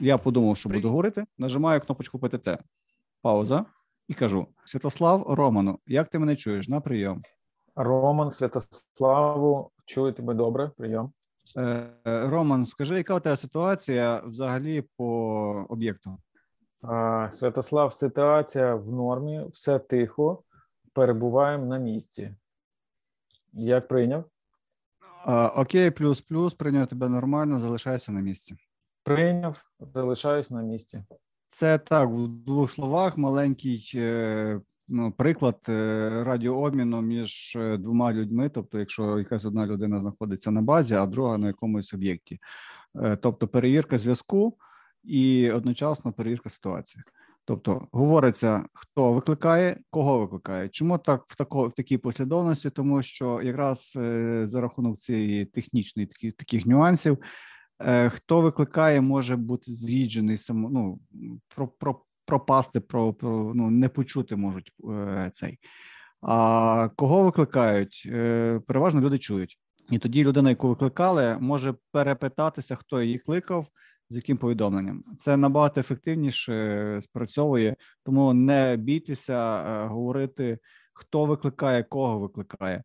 Я подумав, що буду говорити. Нажимаю кнопочку ПТТ. Пауза і кажу: Святослав Роману, як ти мене чуєш на прийом? Роман Святославу, чую тебе добре. Прийом. Е, Роман, скажи, яка у тебе ситуація взагалі по об'єкту? Святослав, ситуація в нормі, все тихо, перебуваємо на місці. Як прийняв? Окей, плюс плюс, прийняв тебе нормально, залишайся на місці. Прийняв, залишаюсь на місці. Це так, в двох словах маленький е, ну, приклад е, радіообміну між е, двома людьми. Тобто, якщо якась одна людина знаходиться на базі, а друга на якомусь об'єкті, тобто перевірка зв'язку і одночасно перевірка ситуації. Тобто говориться, хто викликає, кого викликає. Чому так в тако, в такій послідовності? Тому що якраз за рахунок цієї технічної таких, таких нюансів, хто викликає, може бути з'їджений само, ну, про, про пропасти, про, про ну не почути можуть е, цей. А кого викликають? Е, переважно люди чують, і тоді людина, яку викликали, може перепитатися, хто її кликав з яким повідомленням. Це набагато ефективніше спрацьовує, тому не бійтеся е, говорити, хто викликає, кого викликає.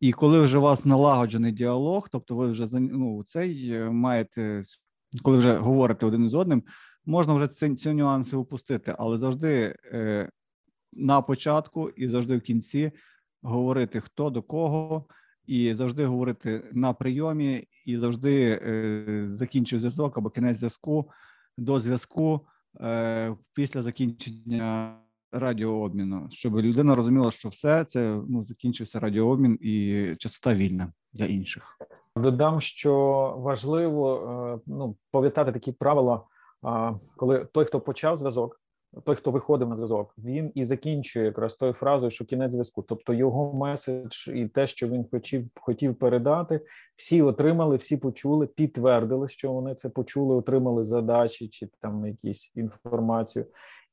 І коли вже у вас налагоджений діалог, тобто ви вже ну, цей е, маєте, коли вже говорите один з одним, можна вже ці, ці нюанси упустити, але завжди е, на початку і завжди в кінці говорити хто до кого, і завжди говорити на прийомі, і завжди е, закінчую зв'язок або кінець зв'язку до зв'язку е, після закінчення радіообміну, щоб людина розуміла, що все це ну закінчився радіообмін і частота вільна для інших. Додам, що важливо е, ну пам'ятати такі правила. коли той, хто почав зв'язок, той, хто виходив на зв'язок, він і закінчує якраз тою фразою, що кінець зв'язку. Тобто його меседж і те, що він хотів хотів передати, всі отримали, всі почули, підтвердили, що вони це почули, отримали задачі чи там якісь інформацію.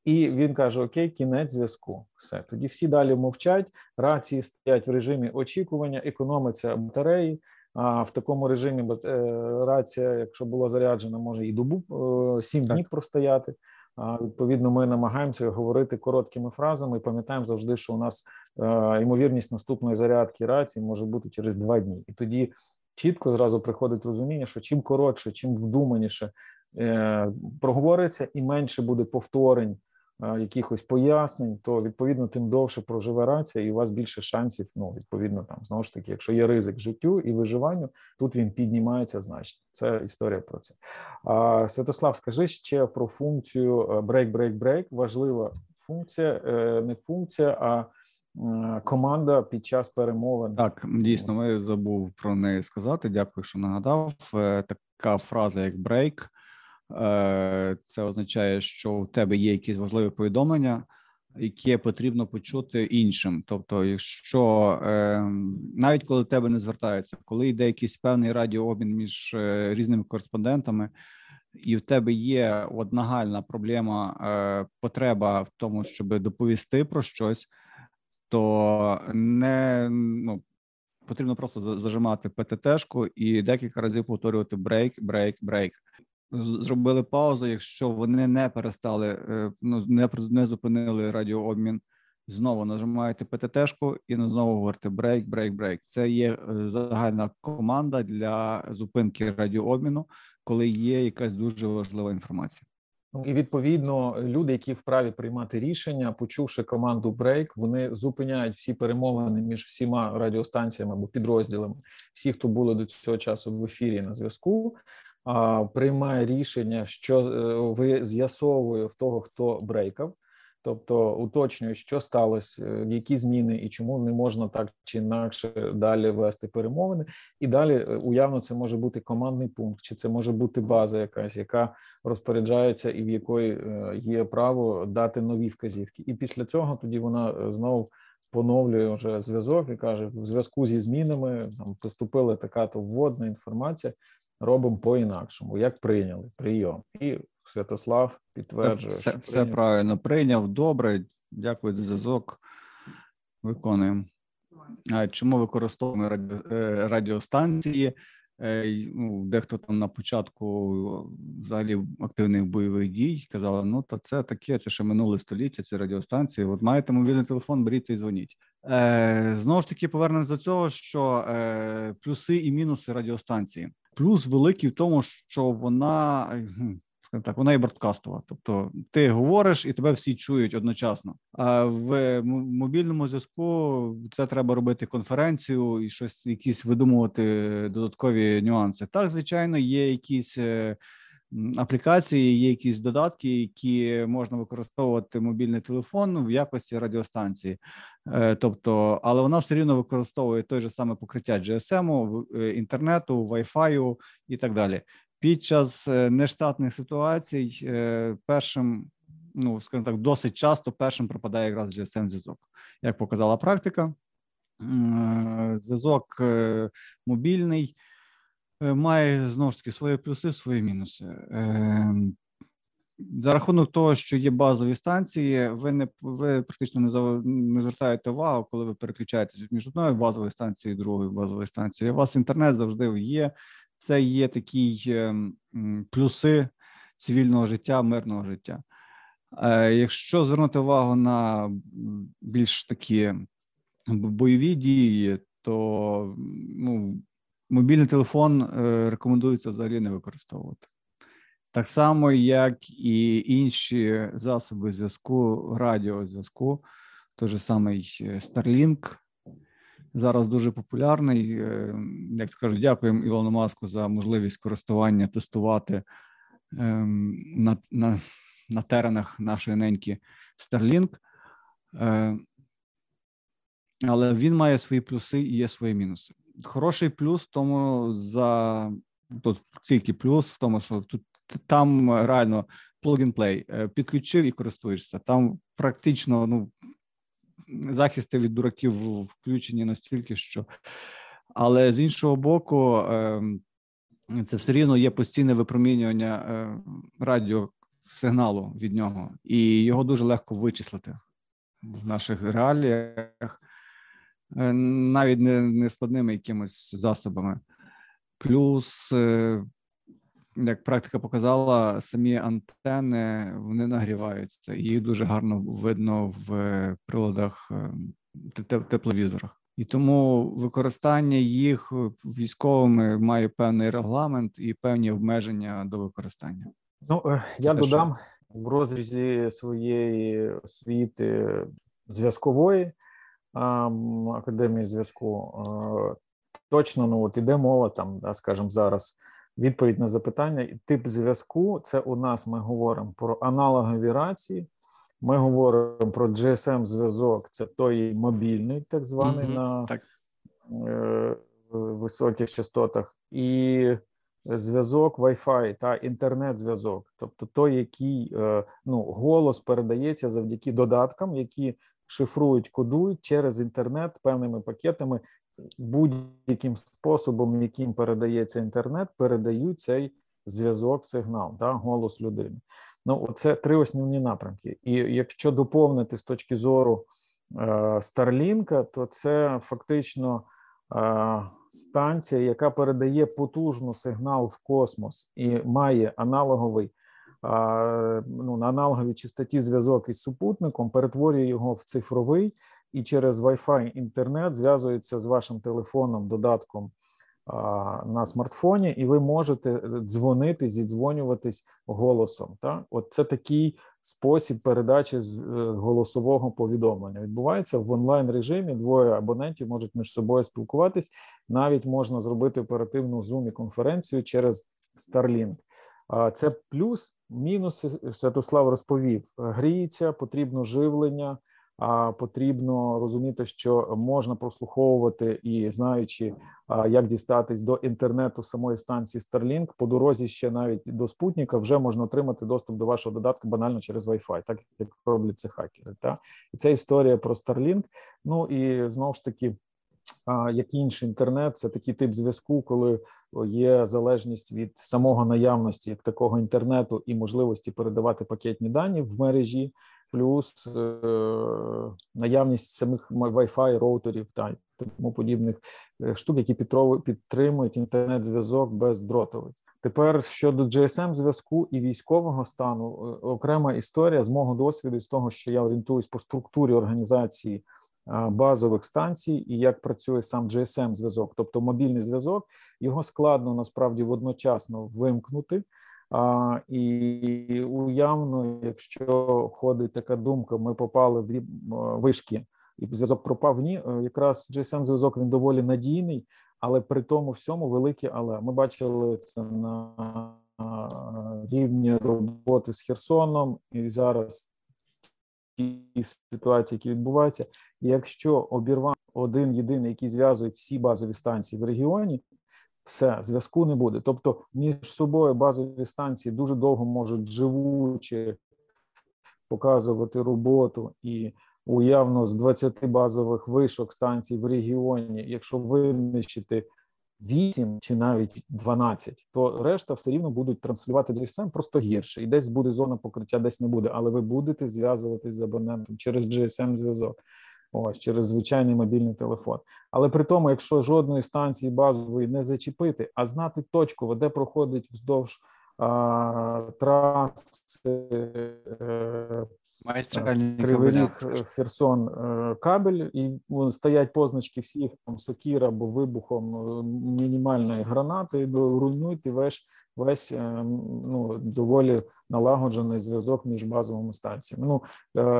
І він каже: Окей, кінець зв'язку. Все тоді всі далі мовчать. Рації стоять в режимі очікування, економиться батареї. А в такому режимі е, рація, якщо була заряджена, може і добу е, сім днів простояти. Відповідно, ми намагаємося говорити короткими фразами. і Пам'ятаємо завжди, що у нас е, ймовірність наступної зарядки рації може бути через два дні, і тоді чітко зразу приходить розуміння, що чим коротше, чим вдуманіше проговориться, і менше буде повторень якихось пояснень, то відповідно тим довше проживе рація, і у вас більше шансів. Ну відповідно, там знову ж таки, якщо є ризик життю і виживанню, тут він піднімається значно. Це історія про це. А, Святослав, скажи ще про функцію break-break-break. Важлива функція, е, не функція, а команда під час перемовин. Так, дійсно, ми забув про неї сказати. Дякую, що нагадав. Е, така фраза, як break – Е, це означає, що у тебе є якісь важливі повідомлення, які потрібно почути іншим. Тобто, якщо е, навіть коли тебе не звертаються, коли йде якийсь певний радіообмін між е, різними кореспондентами, і в тебе є от нагальна проблема, потреба в тому, щоб доповісти про щось, то не ну. Потрібно просто зажимати PTT -шку і декілька разів повторювати break, break, break зробили паузу, якщо вони не перестали, е, ну не не зупинили радіообмін, знову нажимаєте PTT -шку і знову говорите break, break, break. Це є е, загальна команда для зупинки радіообміну, коли є якась дуже важлива інформація. Ну, і відповідно люди, які вправі приймати рішення, почувши команду break, вони зупиняють всі перемовини між всіма радіостанціями або підрозділами, всі, хто були до цього часу в ефірі на зв'язку, приймає рішення, що е, ви з'ясовує в того, хто брейкав, тобто уточнює, що сталося, е, які зміни і чому не можна так чи інакше далі вести перемовини. І далі е, уявно це може бути командний пункт, чи це може бути база, якась яка розпоряджається і в якої є право дати нові вказівки. І після цього тоді вона знову. Поновлює вже зв'язок і каже: в зв'язку зі змінами там поступила така то вводна інформація робимо по-інакшому, як прийняли прийом. І Святослав підтверджує, все, що все правильно прийняв. Добре, дякую за зв'язок. Виконуємо. Чому використовуємо е, радіостанції? Е, ну, Дехто там на початку взагалі активних бойових дій казали, ну то це таке, це ще минуле століття, це радіостанції. От маєте мобільний телефон, беріть і дзвоніть. Е, Знову ж таки, повернемось до цього, що е, плюси і мінуси радіостанції. Плюс великий в тому, що вона так, вона є бродкастова. Тобто ти говориш і тебе всі чують одночасно. А в мобільному зв'язку це треба робити конференцію і щось, якісь видумувати додаткові нюанси. Так, звичайно, є якісь. Аплікації є якісь додатки, які можна використовувати мобільний телефон в якості радіостанції, е, тобто, але вона все рівно використовує той же саме покриття GSM, е, інтернету, Wi-Fi і так далі. Під час е, нештатних ситуацій першим, ну скажімо так, досить часто першим пропадає якраз GSM зв'язок, як показала практика. Зв'язок мобільний має знову ж таки свої плюси, свої мінуси. За рахунок того, що є базові станції, ви не ви практично не не звертаєте увагу, коли ви переключаєтесь між одною базовою станцією і другою базовою станцією. У вас інтернет завжди є це є такі ем, плюси цивільного життя, мирного життя. Е, якщо звернути увагу на більш такі бойові дії, то ну, мобільний телефон е, рекомендується взагалі не використовувати. Так само, як і інші засоби зв'язку, радіозв'язку, той же самий е, Starlink, зараз дуже популярний. Е, як то кажуть, дякуємо Ілону Маску за можливість користування, тестувати ем, на на, на теренах нашої неньки Starlink. Але він має свої плюси і є свої мінуси. Хороший плюс в тому за тут тільки плюс в тому, що тут там реально plug-and-play. Е, підключив і користуєшся. Там практично ну захисти від дураків включені настільки, що але з іншого боку, ем, це все рівно є постійне випромінювання е, радіосигналу від нього, і його дуже легко вичислити в наших реаліях, навіть не, не складними якимись засобами. Плюс е, як практика показала, самі антени вони нагріваються, і їх дуже гарно видно в приладах е, тепловізорах. І тому використання їх військовими має певний регламент і певні обмеження до використання. Ну е, я Це додам що? в розрізі своєї освіти зв'язкової академії зв'язку. Точно ну от іде мова там, да, скажімо, зараз відповідь на запитання. Тип зв'язку це у нас ми говоримо про аналогові рації. Ми говоримо про GSM зв'язок, це той мобільний, так званий mm-hmm. на так. Е, високих частотах, і зв'язок Wi-Fi та інтернет-зв'язок, тобто той, який е, ну, голос передається завдяки додаткам, які шифрують, кодують через інтернет певними пакетами будь-яким способом, яким передається інтернет, передають цей зв'язок, сигнал, да, голос людини. Ну, це три основні напрямки. І якщо доповнити з точки зору Старлінка, то це фактично е, станція, яка передає потужну сигнал в космос і має аналоговий. Ну, на аналоговій частоті зв'язок із супутником перетворює його в цифровий і через Wi-Fi інтернет зв'язується з вашим телефоном, додатком на смартфоні, і ви можете е, дзвонити, зідзвонюватись голосом. Так? От це такий спосіб передачі з е, голосового повідомлення. Відбувається в онлайн режимі. Двоє абонентів можуть між собою спілкуватись. Навіть можна зробити оперативну зумі конференцію через Starlink. Це плюс, мінус Святослав розповів: гріється, потрібно живлення. А потрібно розуміти, що можна прослуховувати і знаючи, як дістатись до інтернету самої станції Starlink, по дорозі ще навіть до спутника вже можна отримати доступ до вашого додатку банально через Wi-Fi, так як роблять це хакери. Та і це історія про Starlink. Ну і знову ж таки. Як інший інтернет, це такий тип зв'язку, коли є залежність від самого наявності як такого інтернету і можливості передавати пакетні дані в мережі, плюс е, наявність самих Wi-Fi, роутерів та тому подібних е, штук, які підтримують інтернет-зв'язок бездротовий. Тепер щодо GSM зв'язку і військового стану, окрема історія з мого досвіду, з того, що я орієнтуюсь по структурі організації базових станцій і як працює сам GSM зв'язок, тобто мобільний зв'язок, його складно насправді водночасно вимкнути. А, І уявно, якщо ходить така думка, ми попали в вишки, і зв'язок пропав. Ні, е, якраз GSM зв'язок він доволі надійний, але при тому всьому великий. Але ми бачили це на рівні роботи з Херсоном, і зараз ситуації, які відбуваються, якщо обірвати один єдиний, який зв'язує всі базові станції в регіоні, все зв'язку не буде. Тобто, між собою базові станції дуже довго можуть живучи показувати роботу і уявно з 20 базових вишок станцій в регіоні, якщо винищити 8 чи навіть 12, то решта все рівно будуть транслювати GSM просто гірше. І десь буде зона покриття, десь не буде. Але ви будете зв'язуватись з абонентом через GSM зв'язок. Ось через звичайний мобільний телефон. Але при тому, якщо жодної станції базової не зачепити, а знати точку, де проходить вздовж а, траси е, Кривий Ріг, е, Херсон е, кабель, і стоять позначки всіх там сокір або вибухом е, мінімальної гранати, руйнуйте весь весь ну, доволі налагоджений зв'язок між базовими станціями. Ну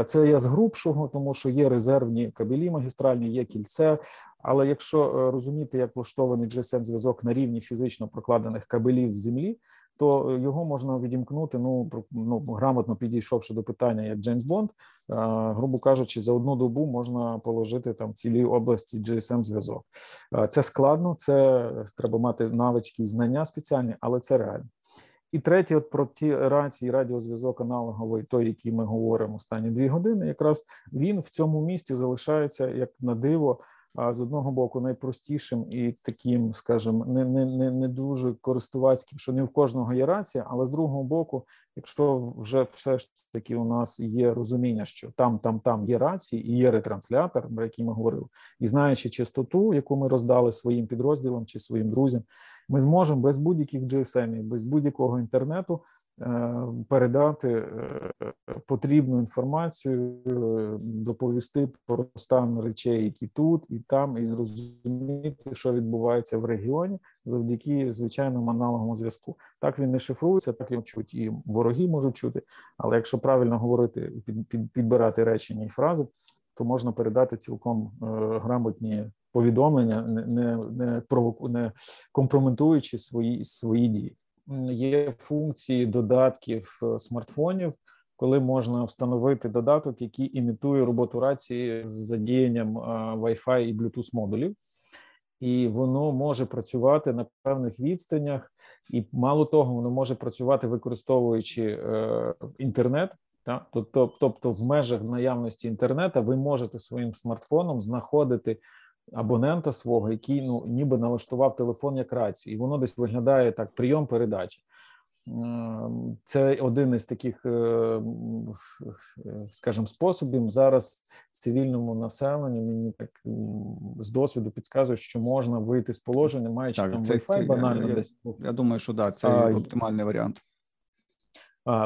це я з грубшого, тому що є резервні кабелі магістральні, є кільце. Але якщо розуміти, як влаштований GSM зв'язок на рівні фізично прокладених кабелів з землі, то е, його можна відімкнути. Ну ну грамотно підійшовши до питання, як Джеймс Бонд, грубо кажучи, за одну добу можна положити там цілій області GSM зв'язок. Це складно, це треба мати навички і знання спеціальні, але це реально. І третє, от про ті рації, радіозв'язок аналоговий, той, який ми говоримо останні дві години, якраз він в цьому місті залишається як на диво з одного боку найпростішим і таким, скажімо, не не, не, не дуже користувацьким, що не в кожного є рація, але з другого боку, якщо вже все ж таки у нас є розуміння, що там, там, там є рації і є ретранслятор, про який ми говорили, і знаючи частоту, яку ми роздали своїм підрозділам чи своїм друзям, ми зможемо без будь-яких GSM, без будь-якого інтернету передати е, потрібну інформацію, е, доповісти про стан речей, які тут і там, і зрозуміти, що відбувається в регіоні, завдяки звичайному аналоговому зв'язку. Так він не шифрується, так його чуть і вороги можуть чути. Але якщо правильно говорити, під, під, підбирати речення і фрази, то можна передати цілком грамотні повідомлення, не не, не провоку, не компрометуючи свої свої дії є функції додатків е, смартфонів, коли можна встановити додаток, який імітує роботу рації з задіянням е, Wi-Fi і Bluetooth модулів, і воно може працювати на певних відстанях, і мало того, воно може працювати використовуючи е, інтернет. Тобто, тобто, в межах наявності інтернету ви можете своїм смартфоном знаходити абонента свого, який ну ніби налаштував телефон як рацію, і воно десь виглядає так: прийом передачі. Це один із таких, е, скажімо, способів зараз цивільному населенню. Мені так з досвіду підказує, що можна вийти з положення, маючи так, там Wi-Fi банально я, десь. Я думаю, що да, це а, оптимальний варіант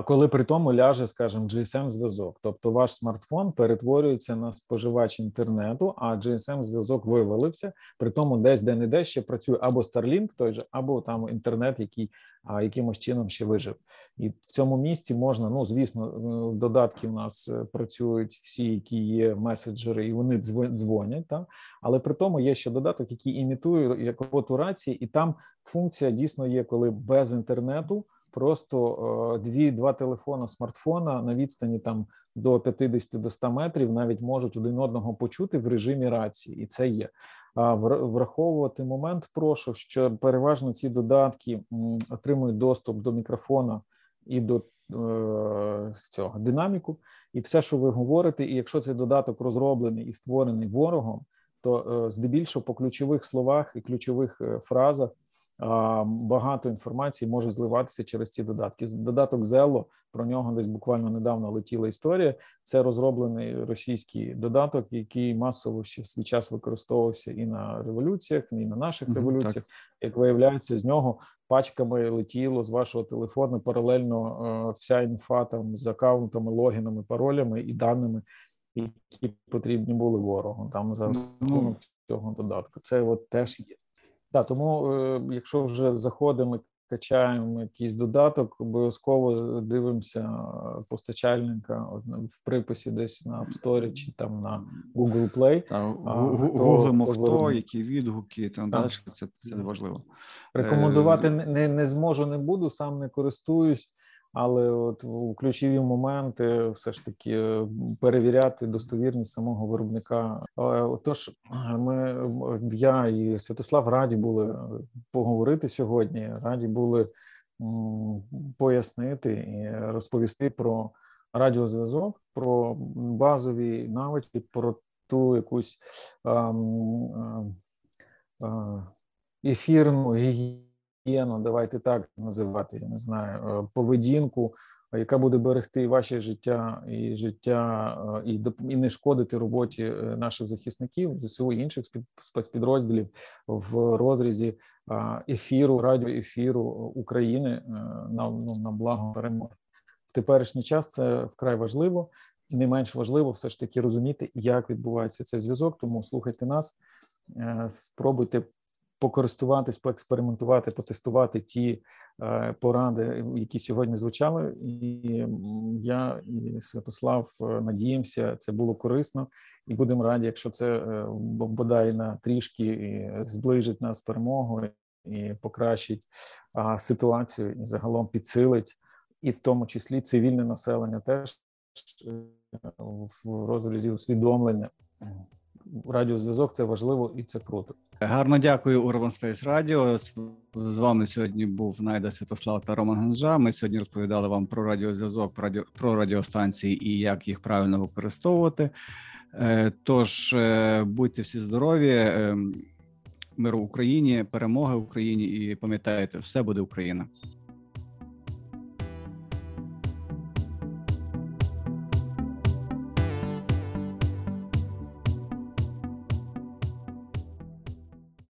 коли при тому ляже, скажімо, GSM зв'язок, тобто ваш смартфон перетворюється на споживач інтернету, а GSM зв'язок вивалився. При тому, десь де не де ще працює або Starlink той же, або там інтернет, який а, якимось чином ще вижив, і в цьому місці можна. Ну звісно, е, додатки у нас е, працюють всі, які є меседжери, і вони дзвонять. Та але при тому є ще додаток, який імітує як рації, і там функція дійсно є, коли без інтернету просто е, дві два телефони смартфона на відстані там до 50 до 100 метрів навіть можуть один одного почути в режимі рації, і це є. А враховувати момент, прошу, що переважно ці додатки отримують доступ до мікрофона і до е, цього динаміку, і все, що ви говорите, і якщо цей додаток розроблений і створений ворогом, то е, здебільшого по ключових словах і ключових фразах багато інформації може зливатися через ці додатки. Додаток Zello, про нього десь буквально недавно летіла історія. Це розроблений російський додаток, який масово ще в свій час використовувався і на революціях, і на наших mm-hmm, революціях. Так. Як виявляється, з нього пачками летіло з вашого телефону паралельно е, вся інфа там з аккаунтами, логінами, паролями і даними, які потрібні були ворогу там за ну, цього додатку. Це от теж є. Да, тому, е, якщо вже заходимо, качаємо якийсь додаток, обов'язково дивимося постачальника в приписі десь на App Store чи там на Google Play. Та, гуглимо хто, хто, які відгуки, там далі це, це важливо. Рекомендувати е, не, не зможу, не буду, сам не користуюсь. Але от у ключові моменти все ж таки е, перевіряти достовірність самого виробника. Отож, ми я і Святослав раді були поговорити сьогодні. Раді були пояснити і розповісти про радіозв'язок, про базові навички, про ту якусь ефірну гігієну гігієну, давайте так називати, я не знаю, е, поведінку, яка буде берегти ваше життя і життя, е, і і не шкодити роботі е, наших захисників ЗСУ і інших спецпідрозділів в розрізі ефіру, радіоефіру України на ну, на благо перемоги. В теперішній час це вкрай важливо, і не менш важливо все ж таки розуміти, як відбувається цей зв'язок. Тому слухайте нас, спробуйте покористуватись, поекспериментувати, потестувати ті е, поради, які сьогодні звучали. І я і Святослав е, надіємося, це було корисно, і будемо раді, якщо це е, бодай на трішки зближить нас перемогу і покращить ситуацію, і загалом підсилить, і в тому числі цивільне населення теж в розрізі усвідомлення радіозв'язок це важливо і це круто. Гарно дякую Urban Space Radio. З вами сьогодні був Найда Святослав та Роман Ганжа. Ми сьогодні розповідали вам про радіозв'язок, про, радіо, про радіостанції і як їх правильно використовувати. Е, тож е, будьте всі здорові, е, миру Україні, перемоги Україні, і пам'ятайте, все буде Україна.